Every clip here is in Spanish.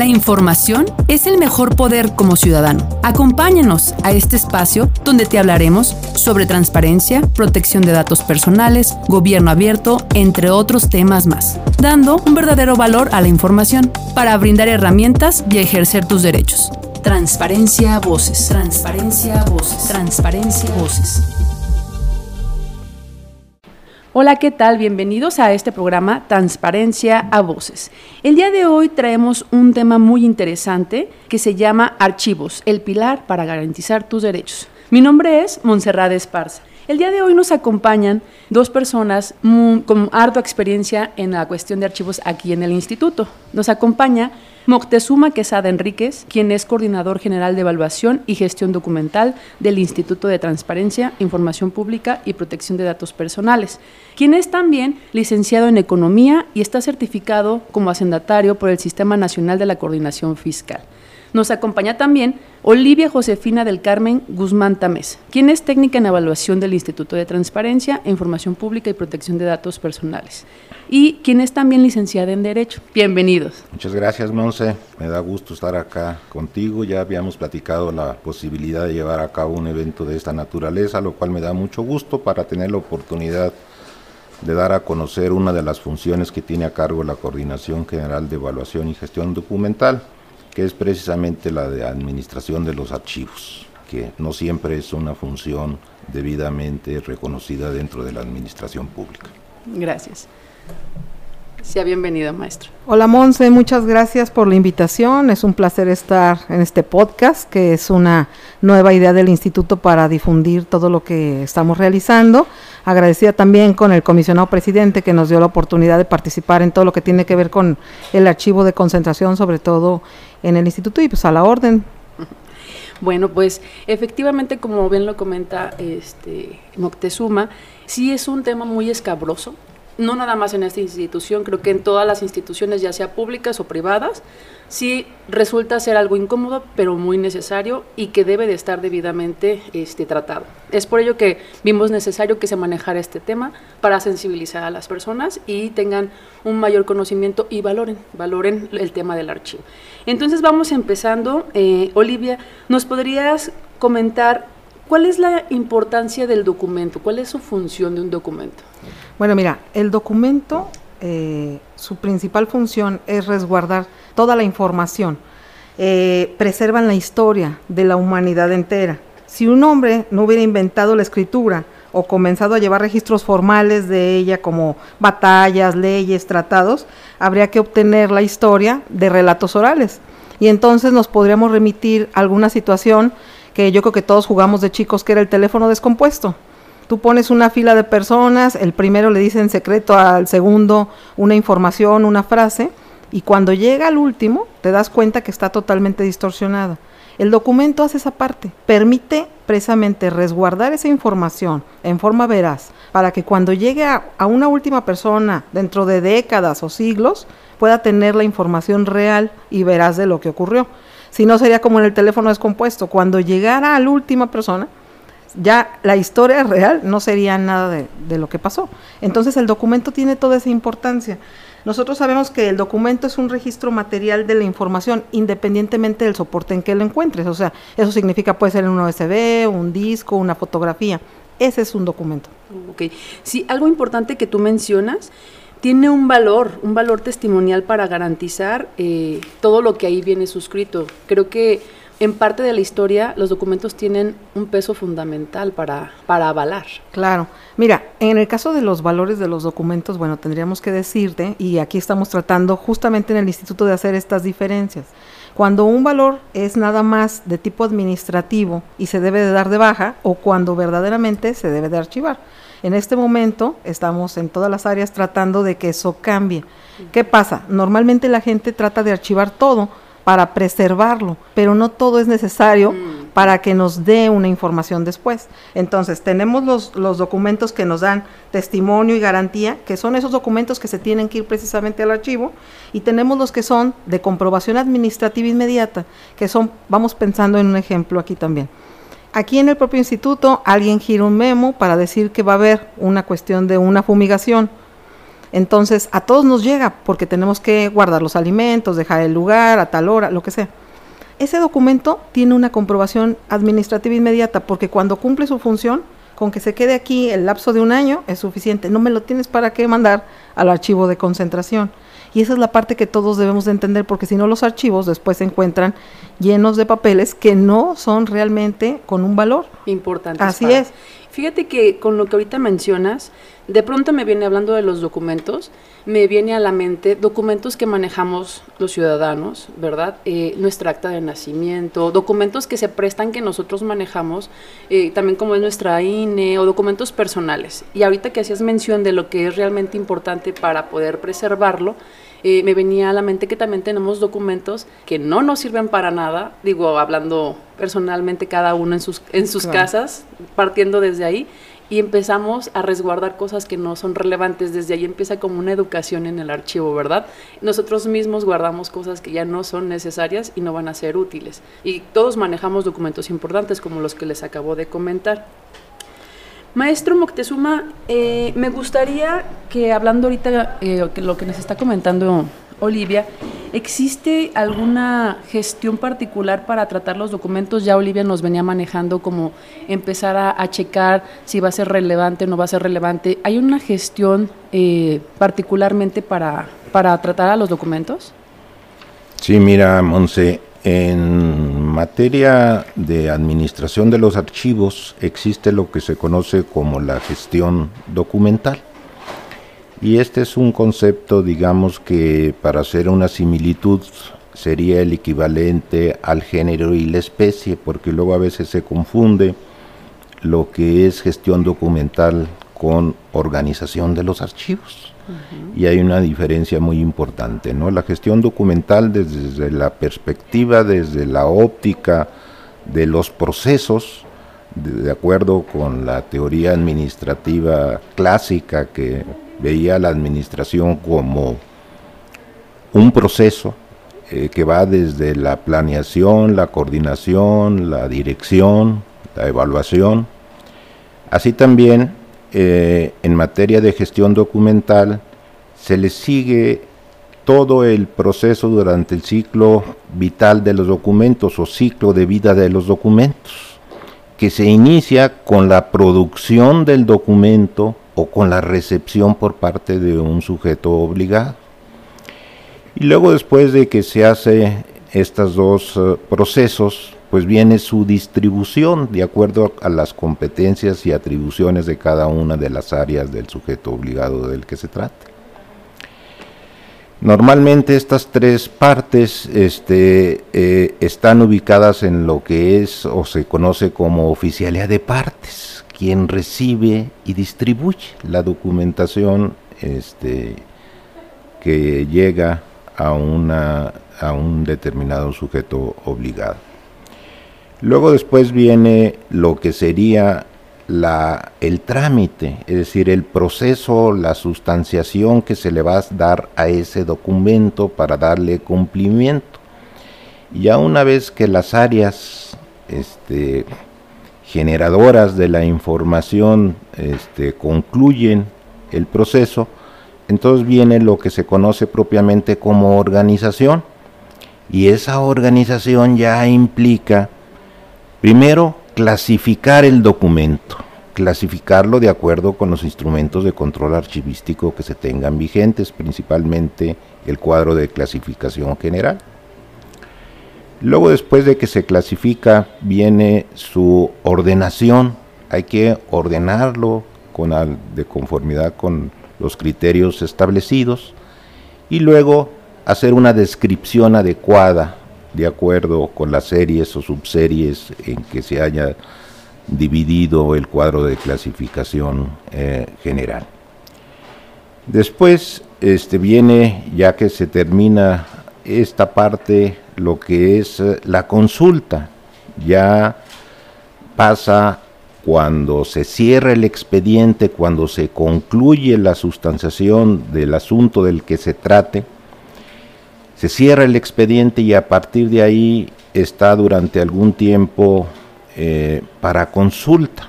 La información es el mejor poder como ciudadano. Acompáñanos a este espacio donde te hablaremos sobre transparencia, protección de datos personales, gobierno abierto, entre otros temas más, dando un verdadero valor a la información para brindar herramientas y ejercer tus derechos. Transparencia Voces. Transparencia Voces. Transparencia Voces. Hola, ¿qué tal? Bienvenidos a este programa Transparencia a Voces. El día de hoy traemos un tema muy interesante que se llama Archivos, el pilar para garantizar tus derechos. Mi nombre es Montserrat Esparza. El día de hoy nos acompañan dos personas con ardua experiencia en la cuestión de archivos aquí en el instituto. Nos acompaña Moctezuma Quesada Enríquez, quien es coordinador general de evaluación y gestión documental del Instituto de Transparencia, Información Pública y Protección de Datos Personales, quien es también licenciado en Economía y está certificado como hacendatario por el Sistema Nacional de la Coordinación Fiscal. Nos acompaña también Olivia Josefina del Carmen Guzmán Tamés, quien es técnica en evaluación del Instituto de Transparencia, Información Pública y Protección de Datos Personales, y quien es también licenciada en Derecho. Bienvenidos. Muchas gracias, Monse. Me da gusto estar acá contigo. Ya habíamos platicado la posibilidad de llevar a cabo un evento de esta naturaleza, lo cual me da mucho gusto para tener la oportunidad de dar a conocer una de las funciones que tiene a cargo la Coordinación General de Evaluación y Gestión Documental que es precisamente la de administración de los archivos, que no siempre es una función debidamente reconocida dentro de la administración pública. Gracias. Sea bienvenido, maestro. Hola, Monse, muchas gracias por la invitación. Es un placer estar en este podcast, que es una nueva idea del instituto para difundir todo lo que estamos realizando. Agradecida también con el comisionado presidente que nos dio la oportunidad de participar en todo lo que tiene que ver con el archivo de concentración, sobre todo en el instituto, y pues a la orden. Bueno, pues efectivamente, como bien lo comenta este Moctezuma, sí es un tema muy escabroso, no nada más en esta institución, creo que en todas las instituciones, ya sea públicas o privadas, sí resulta ser algo incómodo, pero muy necesario y que debe de estar debidamente este, tratado. Es por ello que vimos necesario que se manejara este tema para sensibilizar a las personas y tengan un mayor conocimiento y valoren, valoren el tema del archivo. Entonces vamos empezando. Eh, Olivia, ¿nos podrías comentar cuál es la importancia del documento? ¿Cuál es su función de un documento? Bueno, mira, el documento, eh, su principal función es resguardar toda la información. Eh, preservan la historia de la humanidad entera. Si un hombre no hubiera inventado la escritura o comenzado a llevar registros formales de ella como batallas, leyes, tratados, habría que obtener la historia de relatos orales. Y entonces nos podríamos remitir a alguna situación que yo creo que todos jugamos de chicos, que era el teléfono descompuesto. Tú pones una fila de personas, el primero le dice en secreto al segundo una información, una frase, y cuando llega al último te das cuenta que está totalmente distorsionada. El documento hace esa parte, permite precisamente resguardar esa información en forma veraz, para que cuando llegue a, a, una última persona dentro de décadas o siglos, pueda tener la información real y veraz de lo que ocurrió. Si no, sería como en el teléfono descompuesto. Cuando llegara a la última persona, ya la historia real no sería nada de, lo que pasó. Entonces el documento tiene toda esa importancia. Nosotros sabemos que el documento es un registro material de la información independientemente del soporte en que lo encuentres. O sea, eso significa puede ser un USB, un disco, una fotografía. Ese es un documento. Ok. Sí, algo importante que tú mencionas, tiene un valor, un valor testimonial para garantizar eh, todo lo que ahí viene suscrito. Creo que en parte de la historia los documentos tienen un peso fundamental para, para avalar. Claro. Mira, en el caso de los valores de los documentos, bueno, tendríamos que decirte, y aquí estamos tratando justamente en el instituto de hacer estas diferencias. Cuando un valor es nada más de tipo administrativo y se debe de dar de baja, o cuando verdaderamente se debe de archivar. En este momento estamos en todas las áreas tratando de que eso cambie. ¿Qué pasa? Normalmente la gente trata de archivar todo, para preservarlo, pero no todo es necesario mm. para que nos dé una información después. Entonces, tenemos los, los, documentos que nos dan testimonio y garantía, que son esos documentos que se tienen que ir precisamente al archivo, y tenemos los que son de comprobación administrativa inmediata, que son, vamos pensando en un ejemplo aquí también. Aquí en el propio instituto alguien gira un memo para decir que va a haber una cuestión de una fumigación Entonces, a todos nos llega porque tenemos que guardar los alimentos, dejar el lugar a tal hora, lo que sea. Ese documento tiene una comprobación administrativa inmediata porque cuando cumple su función, con que se quede aquí el lapso de un año es suficiente. No me lo tienes para qué mandar al archivo de concentración. Y esa es la parte que todos debemos de entender, porque si no los archivos después se encuentran llenos de papeles que no son realmente con un valor. Importante. Así es. Fíjate que con lo que ahorita mencionas, de pronto me viene hablando de los documentos, me viene a la mente documentos que manejamos los ciudadanos, ¿verdad? Eh, nuestra acta de nacimiento, documentos que se prestan que nosotros manejamos, eh, también como es nuestra INE o documentos personales. Y ahorita que hacías mención de lo que es realmente importante para poder preservarlo, eh, me venía a la mente que también tenemos documentos que no nos sirven para nada, digo, hablando personalmente cada uno en sus, en sus casas, partiendo desde ahí, y empezamos a resguardar cosas que no son relevantes. Desde ahí empieza como una educación en el archivo, ¿verdad? Nosotros mismos guardamos cosas que ya no son necesarias y no van a ser útiles. Y todos manejamos documentos importantes como los que les acabo de comentar. Maestro Moctezuma, eh, me gustaría que hablando ahorita eh, lo que nos está comentando Olivia, ¿existe alguna gestión particular para tratar los documentos? Ya Olivia nos venía manejando como empezar a, checar si va a ser relevante o no va a ser relevante. ¿Hay una gestión eh, particularmente para, para tratar a los documentos? Sí, mira, Monse, en materia de administración de los archivos existe lo que se conoce como la gestión documental. Y este es un concepto, digamos, que para hacer una similitud sería el equivalente al género y la especie, porque luego a veces se confunde lo que es gestión documental con organización de los archivos y hay una diferencia muy importante. ¿no? La gestión documental desde la perspectiva, desde la óptica de los procesos, de, acuerdo con la teoría administrativa clásica que veía la administración como un proceso eh, que va desde la planeación, la coordinación, la dirección, la evaluación. Así también eh, en materia de gestión documental se le sigue todo el proceso durante el ciclo vital de los documentos o ciclo de vida de los documentos, que se inicia con la producción del documento o con la recepción por parte de un sujeto obligado. Y luego después de que se hace estos dos eh, procesos, pues viene su distribución de acuerdo a las competencias y atribuciones de cada una de las áreas del sujeto obligado del que se trata. Normalmente estas tres partes este, eh, están ubicadas en lo que es o se conoce como oficialía de partes, quien recibe y distribuye la documentación este, que llega a un determinado sujeto obligado. Luego después viene lo que sería la, el trámite, es decir, el proceso, la sustanciación que se le va a dar a ese documento para darle cumplimiento. Ya una vez que las áreas este, generadoras de la información este, concluyen el proceso, entonces viene lo que se conoce propiamente como organización. Y esa organización ya implica Primero, clasificar el documento, clasificarlo de acuerdo con los instrumentos de control archivístico que se tengan vigentes, principalmente el cuadro de clasificación general. Luego, después de que se clasifica, viene su ordenación. Hay que ordenarlo de conformidad con los criterios establecidos y luego hacer una descripción adecuada de acuerdo con las series o subseries en que se haya dividido el cuadro de clasificación eh, general. Después este, viene, ya que se termina esta parte, lo que es eh, la consulta. Ya pasa cuando se cierra el expediente, cuando se concluye la sustanciación del asunto del que se trate, se cierra el expediente y a partir de ahí está durante algún tiempo eh, para consulta.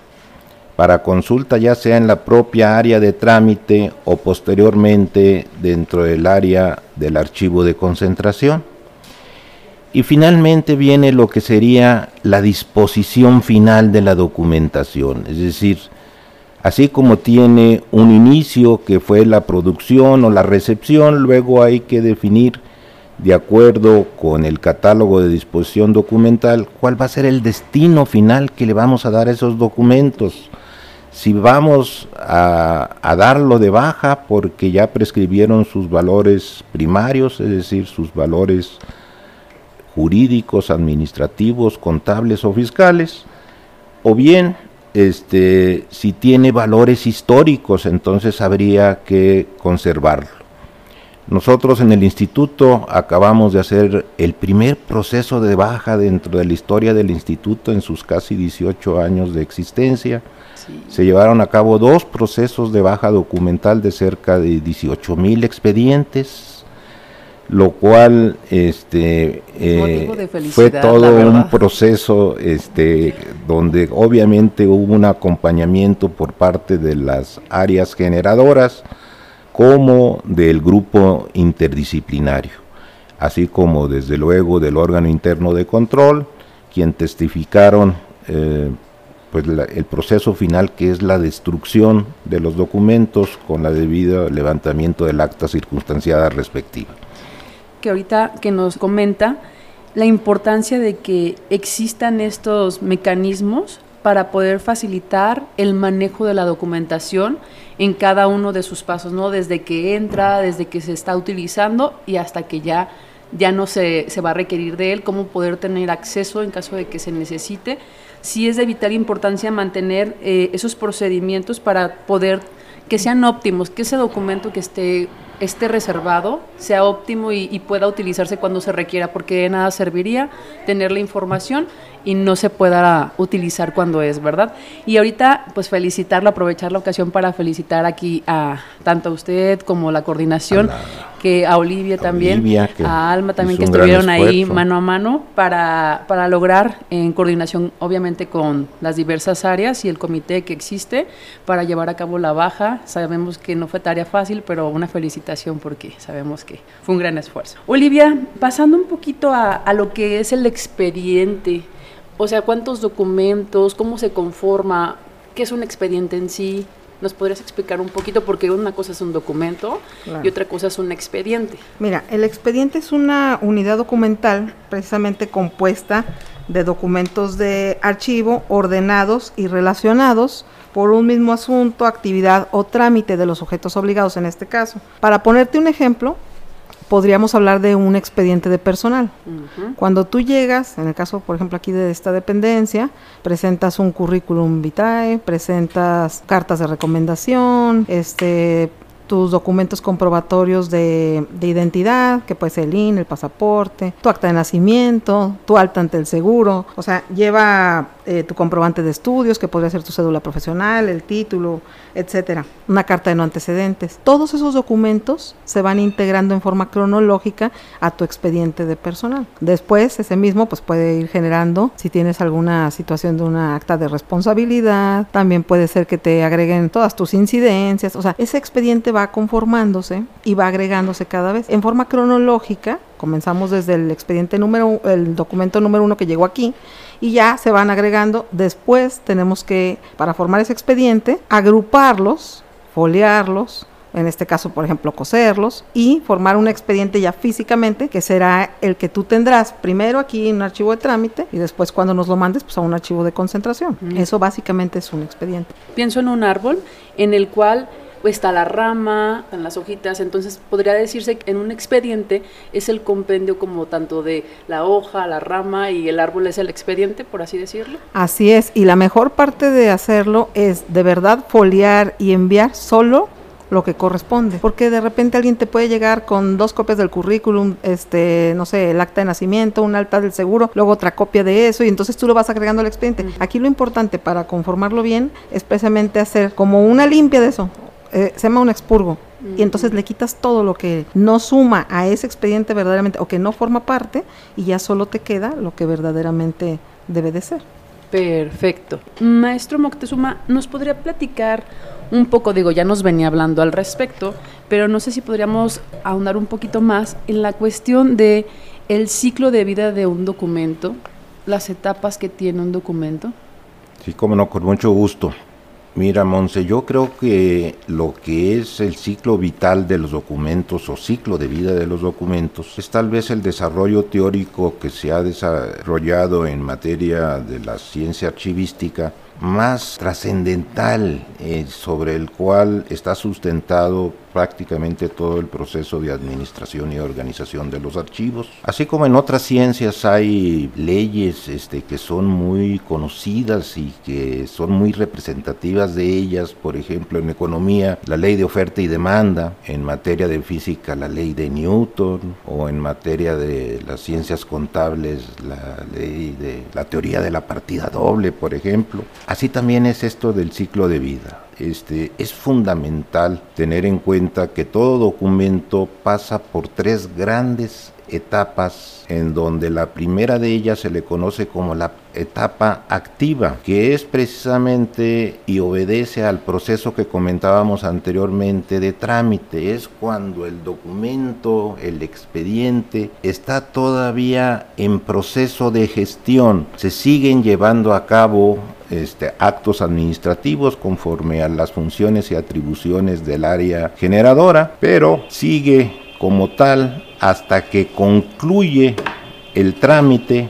para consulta ya sea en la propia área de trámite o posteriormente dentro del área del archivo de concentración. Y finalmente viene lo que sería la disposición final de la documentación, es decir, así como tiene un inicio que fue la producción o la recepción, luego hay que definir de acuerdo con el catálogo de disposición documental cuál va a ser el destino final que le vamos a dar a esos documentos. Si vamos a, a darlo de baja porque ya prescribieron sus valores primarios, es decir, sus valores jurídicos, administrativos, contables o fiscales, o bien este, si tiene valores históricos, entonces habría que conservarlo. Nosotros en el instituto acabamos de hacer el primer proceso de baja dentro de la historia del instituto en sus casi 18 años de existencia. Se llevaron a cabo dos procesos de baja documental de cerca de 18 mil expedientes, lo cual este eh, fue todo un proceso este donde obviamente hubo un acompañamiento por parte de las áreas generadoras como del grupo interdisciplinario así como desde luego del órgano interno de control quien testificaron eh, pues el proceso final que es la destrucción de los documentos con la debida levantamiento del acta circunstanciada respectiva. Que ahorita que nos comenta la importancia de que existan estos mecanismos para poder facilitar el manejo de la documentación en cada uno de sus pasos, ¿no? Desde que entra, desde que se está utilizando y hasta que ya, ya no se, se va a requerir de él, cómo poder tener acceso en caso de que se necesite. Sí es de vital importancia mantener eh, esos procedimientos para poder que sean óptimos, que ese documento que esté esté reservado, sea óptimo y, pueda utilizarse cuando se requiera, porque de nada serviría tener la información y no se pueda utilizar cuando es, ¿verdad? Y ahorita, pues felicitarlo, aprovechar la ocasión para felicitar aquí a tanto a usted como la coordinación, que a Olivia también, a Alma también, que estuvieron ahí mano a mano para, para lograr, en coordinación obviamente con las diversas áreas y el comité que existe, para llevar a cabo la baja. Sabemos que no fue tarea fácil, pero una felicitación porque sabemos que fue un gran esfuerzo. Olivia, pasando un poquito a, a lo que es el expediente, o sea, ¿cuántos documentos? ¿Cómo se conforma? ¿Qué es un expediente en sí? ¿Nos podrías explicar un poquito? Porque una cosa es un documento y otra cosa es un expediente. Mira, el expediente es una unidad documental precisamente compuesta de documentos de archivo ordenados y relacionados por un mismo asunto, actividad o trámite de los sujetos obligados en este caso. Para ponerte un ejemplo, podríamos hablar de un expediente de personal. Cuando tú llegas, en el caso, por ejemplo, aquí de esta dependencia, presentas un currículum vitae, presentas cartas de recomendación, este tus documentos comprobatorios de, identidad, que puede ser el IN, el pasaporte, tu acta de nacimiento, tu alta ante el seguro, o sea, lleva eh, tu comprobante de estudios, que podría ser tu cédula profesional, el título, etcétera, una carta de no antecedentes. Todos esos documentos se van integrando en forma cronológica a tu expediente de personal. Después, ese mismo pues puede ir generando, si tienes alguna situación de una acta de responsabilidad, también puede ser que te agreguen todas tus incidencias, o sea, ese expediente va conformándose y va agregándose cada vez. En forma cronológica, comenzamos desde el expediente número, el documento número uno que llegó aquí, y ya se van agregando. Después tenemos que, para formar ese expediente, agruparlos, foliarlos, en este caso, por ejemplo, coserlos y formar un expediente ya físicamente, que será el que tú tendrás primero aquí en un archivo de trámite y después cuando nos lo mandes, pues a un archivo de concentración. Eso básicamente es un expediente. Pienso en un árbol en el cual está la rama, en las hojitas, entonces podría decirse que en un expediente es el compendio como tanto de la hoja, la rama y el árbol es el expediente, por así decirlo. Así es, y la mejor parte de hacerlo es de verdad foliar y enviar solo lo que corresponde, porque de repente alguien te puede llegar con dos copias del currículum, este, no sé, el acta de nacimiento, un alta del seguro, luego otra copia de eso y entonces tú lo vas agregando al expediente. Aquí lo importante para conformarlo bien es precisamente hacer como una limpia de eso, eh, se llama un expurgo. Y entonces le quitas todo lo que no suma a ese expediente verdaderamente o que no forma parte y ya solo te queda lo que verdaderamente debe de ser. Perfecto. Maestro Moctezuma, ¿nos podría platicar un poco, digo, ya nos venía hablando al respecto, pero no sé si podríamos ahondar un poquito más en la cuestión de el ciclo de vida de un documento, las etapas que tiene un documento? Sí, como no, con mucho gusto. Mira, Monse, yo creo que lo que es el ciclo vital de los documentos o ciclo de vida de los documentos es tal vez el desarrollo teórico que se ha desarrollado en materia de la ciencia archivística más trascendental eh, sobre el cual está sustentado prácticamente todo el proceso de administración y organización de los archivos. Así como en otras ciencias hay leyes este, que son muy conocidas y que son muy representativas de ellas, por ejemplo en economía la ley de oferta y demanda, en materia de física la ley de Newton o en materia de las ciencias contables la ley de la teoría de la partida doble, por ejemplo. Así también es esto del ciclo de vida. Este, es fundamental tener en cuenta que todo documento pasa por tres grandes etapas en donde la primera de ellas se le conoce como la etapa activa, que es precisamente y obedece al proceso que comentábamos anteriormente de trámite, es cuando el documento, el expediente está todavía en proceso de gestión, se siguen llevando a cabo este, actos administrativos conforme a las funciones y atribuciones del área generadora, pero sigue como tal hasta que concluye el trámite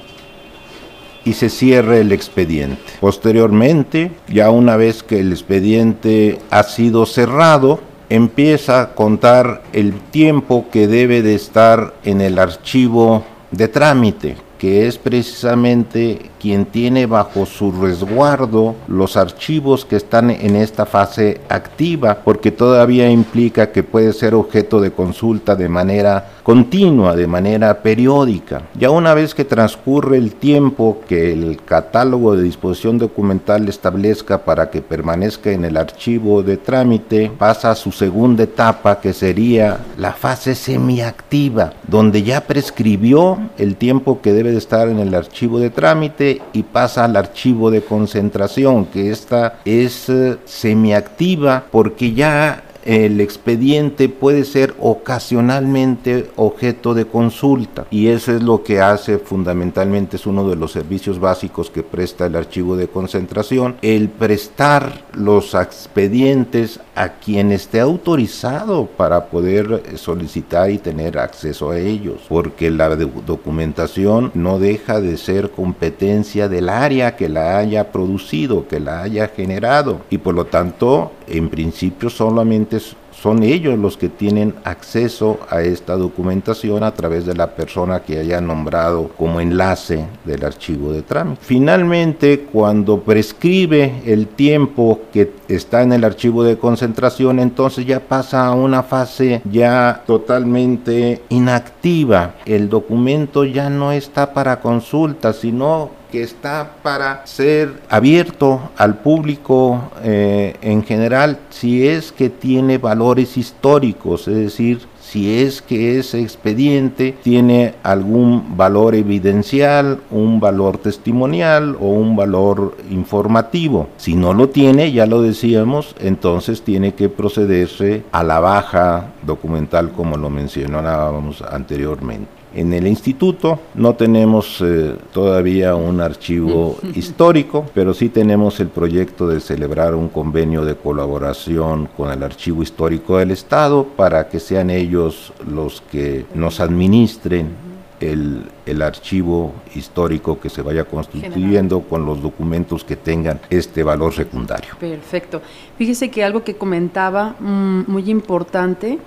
y se cierre el expediente. Posteriormente, ya una vez que el expediente ha sido cerrado, empieza a contar el tiempo que debe de estar en el archivo de trámite que es precisamente quien tiene bajo su resguardo los archivos que están en esta fase activa, porque todavía implica que puede ser objeto de consulta de manera continua, de manera periódica. Ya una vez que transcurre el tiempo que el catálogo de disposición documental establezca para que permanezca en el archivo de trámite, pasa a su segunda etapa que sería la fase semiactiva, donde ya prescribió el tiempo que debe de estar en el archivo de trámite y pasa al archivo de concentración, que esta es eh, semiactiva porque ya el expediente puede ser ocasionalmente objeto de consulta y eso es lo que hace fundamentalmente, es uno de los servicios básicos que presta el archivo de concentración, el prestar los expedientes a quien esté autorizado para poder solicitar y tener acceso a ellos, porque la documentación no deja de ser competencia del área que la haya producido, que la haya generado y por lo tanto en principio solamente son ellos los que tienen acceso a esta documentación a través de la persona que haya nombrado como enlace del archivo de trámite. Finalmente, cuando prescribe el tiempo que está en el archivo de concentración, entonces ya pasa a una fase ya totalmente inactiva. El documento ya no está para consulta, sino que está para ser abierto al público eh, en general si es que tiene valores históricos, es decir, si es que ese expediente tiene algún valor evidencial, un valor testimonial o un valor informativo. Si no lo tiene, ya lo decíamos, entonces tiene que procederse a la baja documental como lo mencionábamos anteriormente. En el instituto no tenemos eh, todavía un archivo histórico, pero sí tenemos el proyecto de celebrar un convenio de colaboración con el Archivo Histórico del Estado para que sean ellos los que nos administren el, el, archivo histórico que se vaya constituyendo con los documentos que tengan este valor secundario. Perfecto. Fíjese que algo que comentaba mm, muy importante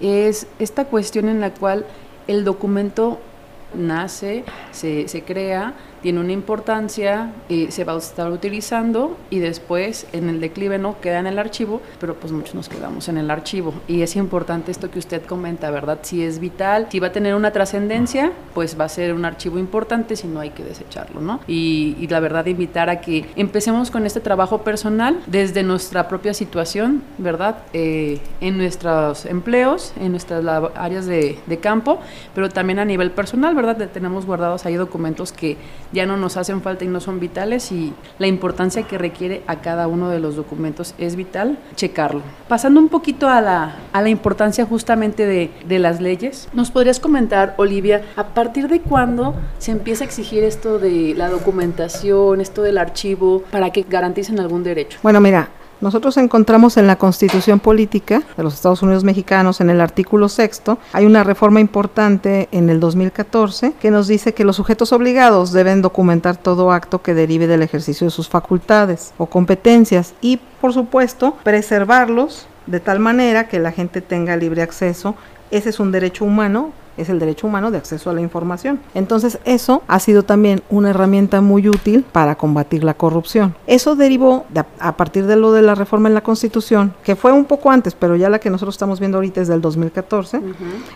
es esta cuestión en la cual el documento nace, se, se crea, tiene una importancia, y se va a estar utilizando y después en el declive no queda en el archivo, pero pues muchos nos quedamos en el archivo. Y es importante esto que usted comenta, ¿verdad? Si es vital, si va a tener una trascendencia, pues va a ser un archivo importante, si no hay que desecharlo, ¿no? Y, y, la verdad invitar a que empecemos con este trabajo personal desde nuestra propia situación, ¿verdad? Eh, en nuestros empleos, en nuestras áreas de, de campo, pero también a nivel personal, ¿verdad? Tenemos guardados ahí documentos que ya no nos hacen falta y no son vitales y la importancia que requiere a cada uno de los documentos es vital checarlo. Pasando un poquito a la, a la importancia justamente de, de las leyes, ¿nos podrías comentar, Olivia, a partir de cuándo se empieza a exigir esto de la documentación, esto del archivo, para que garanticen algún derecho? Bueno, mira, nosotros encontramos en la Constitución Política de los Estados Unidos Mexicanos, en el artículo sexto, hay una reforma importante en el 2014 que nos dice que los sujetos obligados deben documentar todo acto que derive del ejercicio de sus facultades o competencias y, por supuesto, preservarlos de tal manera que la gente tenga libre acceso. Ese es un derecho humano es el derecho humano de acceso a la información. Entonces eso ha sido también una herramienta muy útil para combatir la corrupción. Eso derivó a partir de lo de la reforma en la Constitución, que fue un poco antes, pero ya la que nosotros estamos viendo ahorita es del 2014,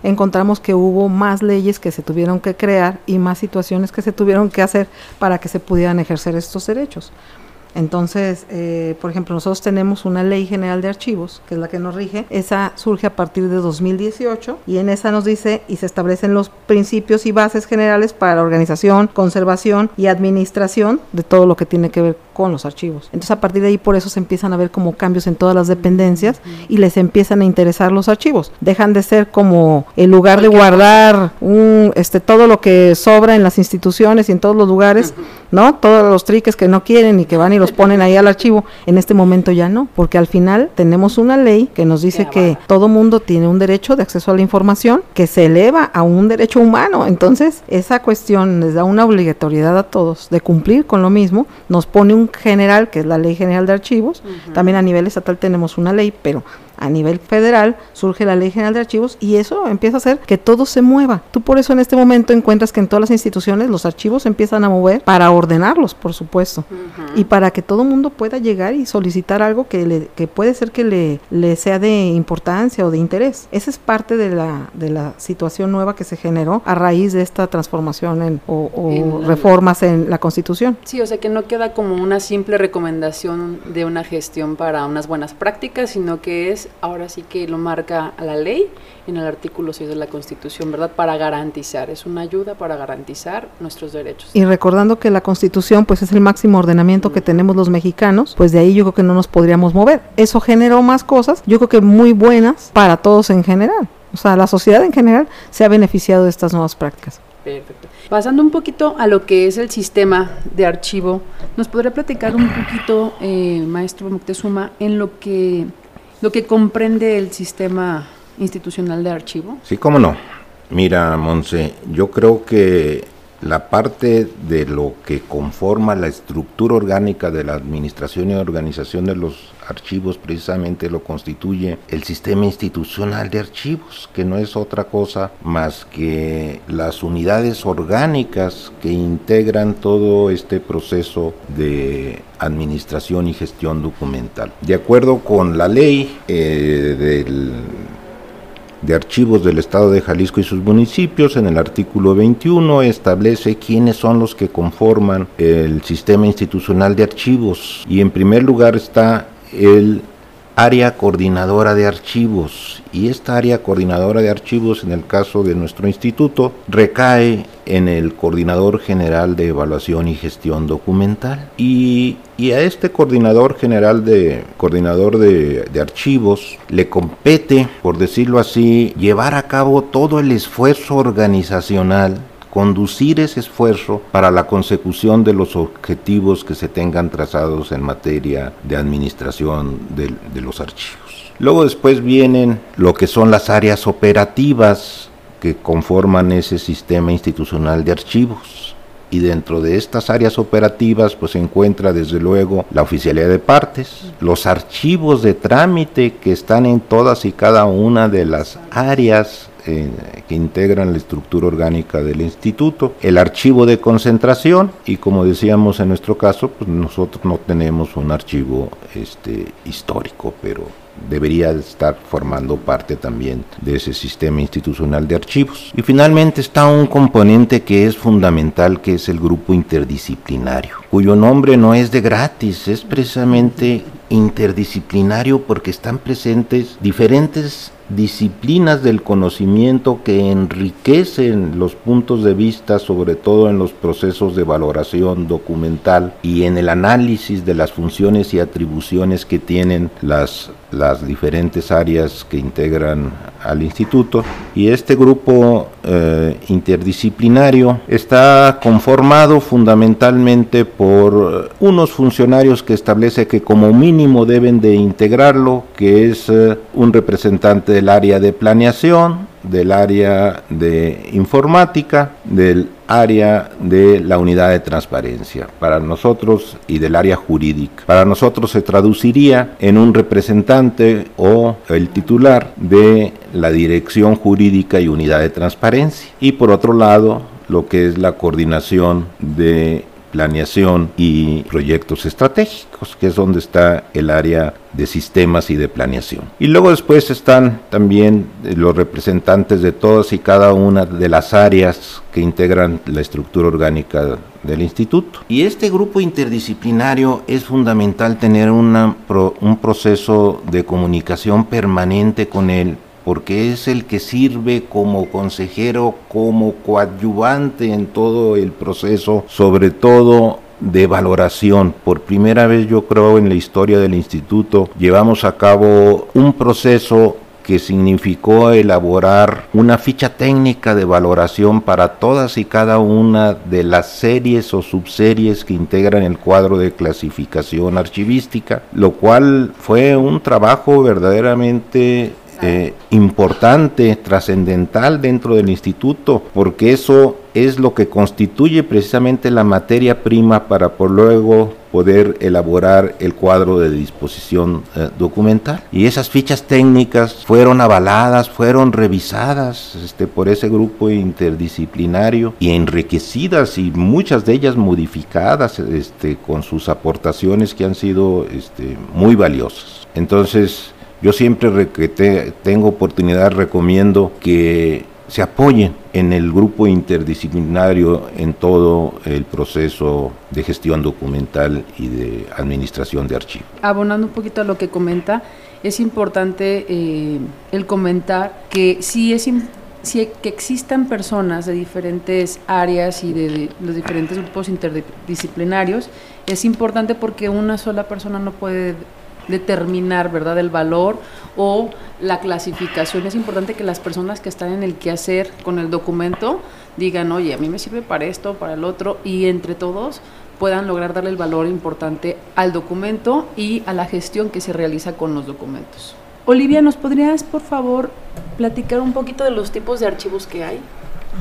encontramos que hubo más leyes que se tuvieron que crear y más situaciones que se tuvieron que hacer para que se pudieran ejercer estos derechos. Entonces, eh, por ejemplo, nosotros tenemos una ley general de archivos, que es la que nos rige. Esa surge a partir de 2018 y en esa nos dice y se establecen los principios y bases generales para la organización, conservación y administración de todo lo que tiene que ver con los archivos. Entonces, a partir de ahí, por eso se empiezan a ver como cambios en todas las dependencias y les empiezan a interesar los archivos. Dejan de ser como el lugar de guardar un, este, todo lo que sobra en las instituciones y en todos los lugares, ¿no? Todos los triques que no quieren y que van y los ponen ahí al archivo. En este momento ya no, porque al final tenemos una ley que nos dice que todo mundo tiene un derecho de acceso a la información que se eleva a un derecho humano. Entonces, esa cuestión les da una obligatoriedad a todos de cumplir con lo mismo. Nos pone un general, que es la Ley General de Archivos. También a nivel estatal tenemos una ley, pero a nivel federal surge la Ley General de Archivos y eso empieza a hacer que todo se mueva. Tú por eso en este momento encuentras que en todas las instituciones los archivos empiezan a mover para ordenarlos, por supuesto, y para que todo mundo pueda llegar y solicitar algo que, le, que puede ser que le, le sea de importancia o de interés. Esa es parte de la, de la situación nueva que se generó a raíz de esta transformación en, o, reformas en la Constitución. Sí, o sea que no queda como una simple recomendación de una gestión para unas buenas prácticas, sino que es ahora sí que lo marca a la ley en el artículo 6 de la Constitución, ¿verdad? Para garantizar, es una ayuda para garantizar nuestros derechos. Y recordando que la Constitución pues es el máximo ordenamiento que tenemos los mexicanos, pues de ahí yo creo que no nos podríamos mover. Eso generó más cosas, yo creo que muy buenas para todos en general. O sea, la sociedad en general se ha beneficiado de estas nuevas prácticas. Perfecto. Pasando un poquito a lo que es el sistema de archivo, ¿nos podría platicar un poquito, eh, maestro Moctezuma, en lo que lo que comprende el sistema institucional de archivo? Sí, cómo no. Mira, Monse, yo creo que la parte de lo que conforma la estructura orgánica de la administración y organización de los archivos precisamente lo constituye el sistema institucional de archivos, que no es otra cosa más que las unidades orgánicas que integran todo este proceso de administración y gestión documental. De acuerdo con la ley eh, del de Archivos del Estado de Jalisco y sus municipios, en el artículo 21 establece quiénes son los que conforman el sistema institucional de archivos. Y en primer lugar está el área coordinadora de archivos. Y esta área coordinadora de archivos en el caso de nuestro instituto recae en el coordinador general de evaluación y gestión documental. Y, a este coordinador general de coordinador de, de archivos le compete por decirlo así llevar a cabo todo el esfuerzo organizacional conducir ese esfuerzo para la consecución de los objetivos que se tengan trazados en materia de administración de, los archivos. Luego después vienen lo que son las áreas operativas que conforman ese sistema institucional de archivos y dentro de estas áreas operativas pues se encuentra desde luego la oficialidad de partes, los archivos de trámite que están en todas y cada una de las áreas que integran la estructura orgánica del instituto, el archivo de concentración y como decíamos en nuestro caso, pues nosotros no tenemos un archivo este, histórico, pero debería estar formando parte también de ese sistema institucional de archivos. Y finalmente está un componente que es fundamental, que es el grupo interdisciplinario, cuyo nombre no es de gratis, es precisamente interdisciplinario porque están presentes diferentes disciplinas del conocimiento que enriquecen los puntos de vista, sobre todo en los procesos de valoración documental y en el análisis de las funciones y atribuciones que tienen las, las diferentes áreas que integran al instituto. Y este grupo eh, interdisciplinario está conformado fundamentalmente por unos funcionarios que establece que como mínimo deben de integrarlo, que es eh, un representante del área de planeación, del área de informática, del área de la unidad de transparencia para nosotros y del área jurídica. Para nosotros se traduciría en un representante o el titular de la dirección jurídica y unidad de transparencia. Y por otro lado, lo que es la coordinación de planeación y proyectos estratégicos, que es donde está el área de sistemas y de planeación. Y luego después están también los representantes de todas y cada una de las áreas que integran la estructura orgánica del instituto. Y este grupo interdisciplinario es fundamental tener un proceso de comunicación permanente con él porque es el que sirve como consejero, como coadyuvante en todo el proceso, sobre todo de valoración. Por primera vez yo creo en la historia del instituto llevamos a cabo un proceso que significó elaborar una ficha técnica de valoración para todas y cada una de las series o subseries que integran el cuadro de clasificación archivística, lo cual fue un trabajo verdaderamente eh, importante, trascendental dentro del instituto, porque eso es lo que constituye precisamente la materia prima para por luego poder elaborar el cuadro de disposición eh, documental. Y esas fichas técnicas fueron avaladas, fueron revisadas este, por ese grupo interdisciplinario y enriquecidas y muchas de ellas modificadas este, con sus aportaciones que han sido este, muy valiosas. Entonces, yo siempre que tengo oportunidad recomiendo que se apoyen en el grupo interdisciplinario en todo el proceso de gestión documental y de administración de archivos. Abonando un poquito a lo que comenta, es importante eh, el comentar que sí es si que existan personas de diferentes áreas y de los diferentes grupos interdisciplinarios, es importante porque una sola persona no puede determinar, ¿verdad?, el valor o la clasificación. Es importante que las personas que están en el quehacer con el documento digan, oye, a mí me sirve para esto, para el otro, y entre todos puedan lograr darle el valor importante al documento y a la gestión que se realiza con los documentos. Olivia, ¿nos podrías, por favor, platicar un poquito de los tipos de archivos que hay?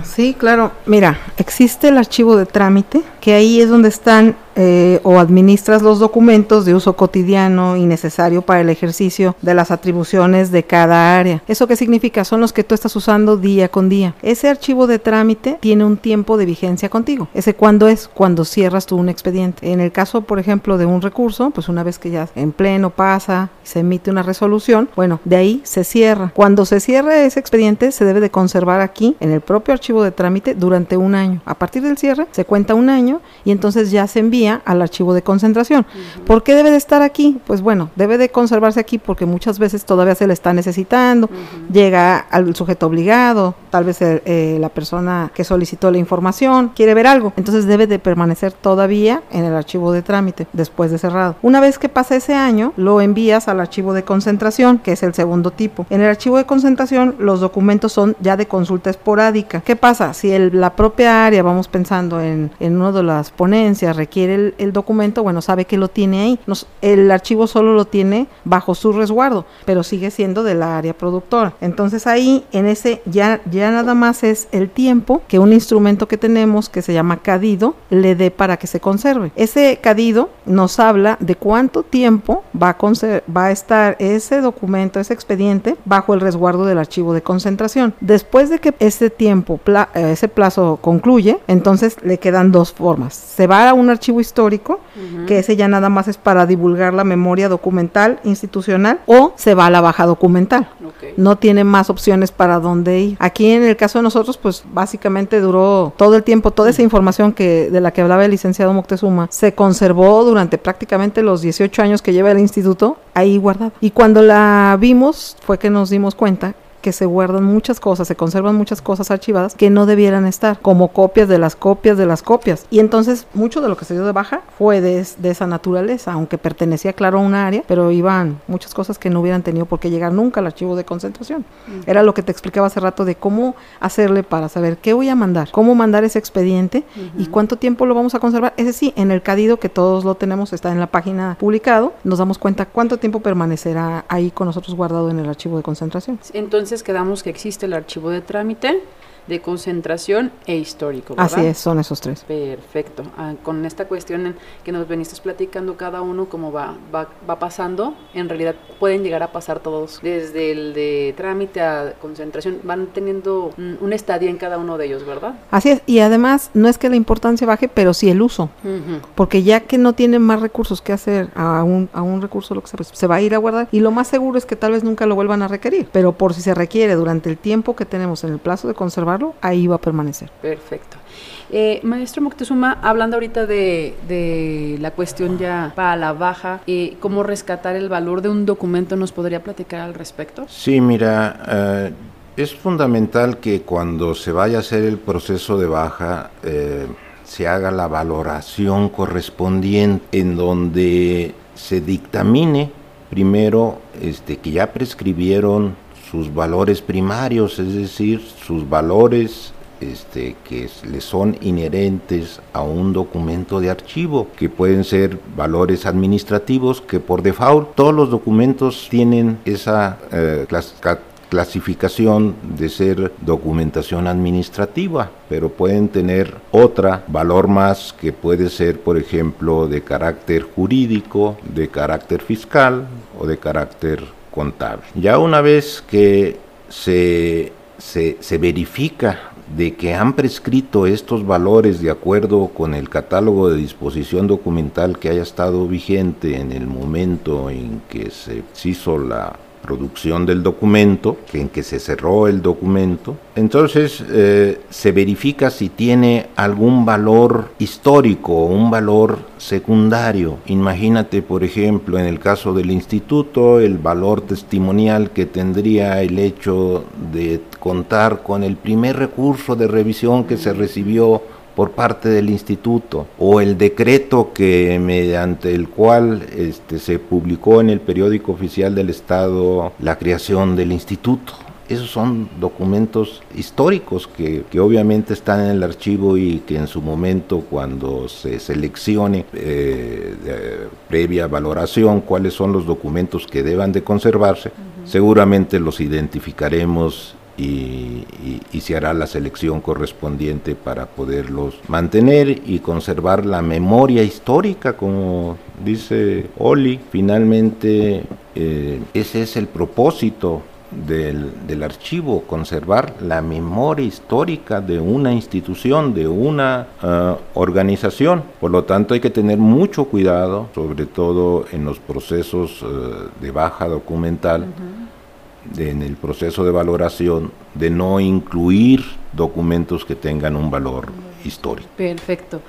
Sí, claro. Mira, existe el archivo de trámite, que ahí es donde están eh, o administras los documentos de uso cotidiano y necesario para el ejercicio de las atribuciones de cada área. ¿Eso qué significa? Son los que tú estás usando día con día. Ese archivo de trámite tiene un tiempo de vigencia contigo. ¿Ese cuándo es? Cuando cierras tú un expediente. En el caso, por ejemplo, de un recurso, pues una vez que ya en pleno pasa, se emite una resolución, bueno, de ahí se cierra. Cuando se cierra ese expediente, se debe de conservar aquí, en el propio archivo de trámite, durante un año. A partir del cierre, se cuenta un año y entonces ya se envía al archivo de concentración. ¿Por qué debe de estar aquí? Pues bueno, debe de conservarse aquí porque muchas veces todavía se le está necesitando, llega al sujeto obligado, tal vez eh, eh, la persona que solicitó la información quiere ver algo, entonces debe de permanecer todavía en el archivo de trámite después de cerrado. Una vez que pasa ese año, lo envías al archivo de concentración, que es el segundo tipo. En el archivo de concentración, los documentos son ya de consulta esporádica. ¿Qué pasa? Si el, la propia área, vamos pensando en, en una de las ponencias, requiere el, documento, bueno, sabe que lo tiene ahí. el archivo solo lo tiene bajo su resguardo, pero sigue siendo de la área productora. Entonces ahí, en ese, ya, ya nada más es el tiempo que un instrumento que tenemos que se llama cadido le dé para que se conserve. Ese cadido nos habla de cuánto tiempo va a, va a estar ese documento, ese expediente, bajo el resguardo del archivo de concentración. Después de que ese tiempo, ese plazo concluye, entonces le quedan dos formas. Se va a un archivo histórico, que ese ya nada más es para divulgar la memoria documental institucional, o se va a la baja documental. No tiene más opciones para dónde ir. Aquí en el caso de nosotros, pues básicamente duró todo el tiempo, toda esa información que de la que hablaba el licenciado Moctezuma, se conservó durante prácticamente los 18 años que lleva el instituto ahí guardada. Y cuando la vimos fue que nos dimos cuenta que se guardan muchas cosas, se conservan muchas cosas archivadas que no debieran estar, como copias de las copias de las copias. Y entonces mucho de lo que se dio de baja fue de, esa naturaleza, aunque pertenecía claro a una área, pero iban muchas cosas que no hubieran tenido por qué llegar nunca al archivo de concentración. Era lo que te explicaba hace rato de cómo hacerle para saber qué voy a mandar, cómo mandar ese expediente y cuánto tiempo lo vamos a conservar. Ese sí, en el CADIDO que todos lo tenemos, está en la página publicado, nos damos cuenta cuánto tiempo permanecerá ahí con nosotros guardado en el archivo de concentración. Entonces, quedamos que existe el archivo de trámite, de concentración e histórico. ¿verdad? Así es, son esos tres. Perfecto. Ah, con esta cuestión que nos veniste platicando cada uno cómo va, va, va, pasando, en realidad pueden llegar a pasar todos, desde el de trámite a concentración, van teniendo un, estadio en cada uno de ellos, ¿verdad? Así es, y además no es que la importancia baje, pero sí el uso, porque ya que no tienen más recursos que hacer a un, a un recurso, lo que sea, pues se va a ir a guardar, y lo más seguro es que tal vez nunca lo vuelvan a requerir, pero por si se requiere durante el tiempo que tenemos en el plazo de conservar ahí va a permanecer. Perfecto. Eh, maestro Moctezuma, hablando ahorita de, la cuestión ya para la baja, eh, ¿cómo rescatar el valor de un documento? ¿Nos podría platicar al respecto? Sí, mira, eh, es fundamental que cuando se vaya a hacer el proceso de baja, se haga la valoración correspondiente en donde se dictamine primero este, que ya prescribieron sus valores primarios, es decir, sus valores este, que le son inherentes a un documento de archivo, que pueden ser valores administrativos, que por default todos los documentos tienen esa eh, clasificación de ser documentación administrativa, pero pueden tener otra valor más que puede ser, por ejemplo, de carácter jurídico, de carácter fiscal o de carácter Ya una vez que se, se, verifica de que han prescrito estos valores de acuerdo con el catálogo de disposición documental que haya estado vigente en el momento en que se hizo la producción del documento, en que se cerró el documento. Entonces eh, se verifica si tiene algún valor histórico o un valor secundario. Imagínate, por ejemplo, en el caso del instituto, el valor testimonial que tendría el hecho de contar con el primer recurso de revisión que se recibió por parte del instituto o el decreto que mediante el cual este, se publicó en el periódico oficial del Estado la creación del instituto. Esos son documentos históricos que, obviamente están en el archivo y que en su momento cuando se seleccione eh, previa valoración cuáles son los documentos que deban de conservarse, seguramente los identificaremos y, se hará la selección correspondiente para poderlos mantener y conservar la memoria histórica, como dice Oli. Finalmente, eh, ese es el propósito del, archivo, conservar la memoria histórica de una institución, de una ah, organización. Por lo tanto, hay que tener mucho cuidado, sobre todo en los procesos eh, de baja documental en el proceso de valoración de no incluir documentos que tengan un valor histórico. Perfecto.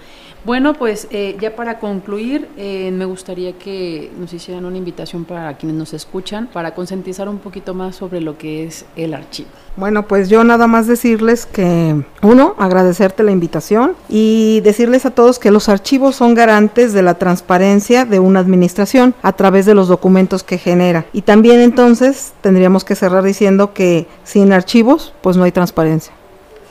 Bueno, pues eh, ya para concluir, eh, me gustaría que nos hicieran una invitación para quienes nos escuchan, para concientizar un poquito más sobre lo que es el archivo. Bueno, pues yo nada más decirles que, uno, agradecerte la invitación y decirles a todos que los archivos son garantes de la transparencia de una administración a través de los documentos que genera. Y también entonces tendríamos que cerrar diciendo que sin archivos, pues no hay transparencia.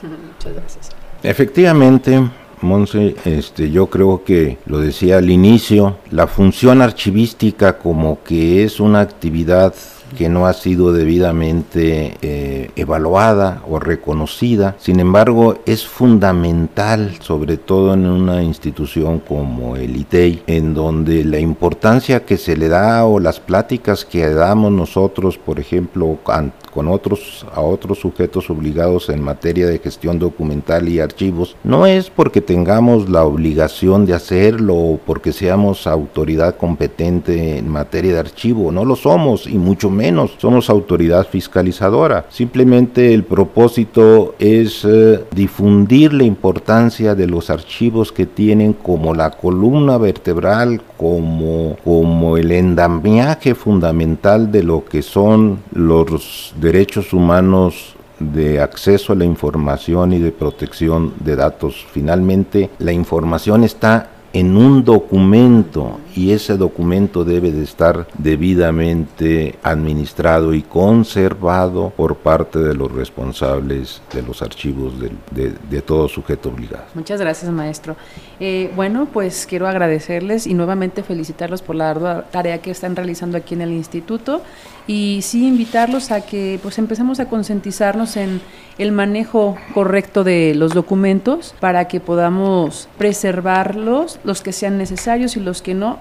Muchas gracias. Efectivamente, Monse, este, yo creo que lo decía al inicio, la función archivística como que es una actividad que no ha sido debidamente eh, evaluada o reconocida. Sin embargo, es fundamental, sobre todo en una institución como el ITEI, e en donde la importancia que se le da o las pláticas que damos nosotros, por ejemplo, con otros a otros sujetos obligados en materia de gestión documental y archivos, no es porque tengamos la obligación de hacerlo o porque seamos autoridad competente en materia de archivo, no lo somos y mucho menos somos autoridad fiscalizadora. Simplemente el propósito es eh, difundir la importancia de los archivos que tienen como la columna vertebral, como, como el endamiaje fundamental de lo que son los derechos humanos de acceso a la información y de protección de datos. Finalmente, la información está en un documento y ese documento debe de estar debidamente administrado y conservado por parte de los responsables de los archivos de, todo sujeto obligado. Muchas gracias, maestro. Eh, bueno, pues quiero agradecerles y nuevamente felicitarlos por la ardua tarea que están realizando aquí en el instituto y sí invitarlos a que pues empecemos a concientizarnos en el manejo correcto de los documentos para que podamos preservarlos, los que sean necesarios y los que no,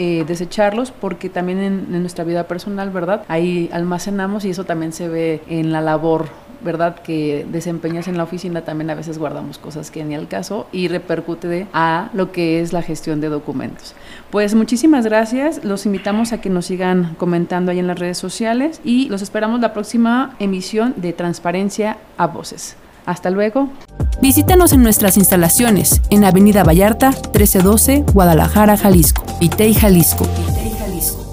eh, desecharlos porque también en, nuestra vida personal, ¿verdad? Ahí almacenamos y eso también se ve en la labor ¿verdad? Que desempeñas en la oficina, también a veces guardamos cosas que ni al caso y repercute a lo que es la gestión de documentos. Pues muchísimas gracias, los invitamos a que nos sigan comentando ahí en las redes sociales y los esperamos la próxima emisión de Transparencia a Voces. Hasta luego. Visítanos en nuestras instalaciones en Avenida Vallarta 1312, Guadalajara, Jalisco. Itei, Jalisco. Jalisco.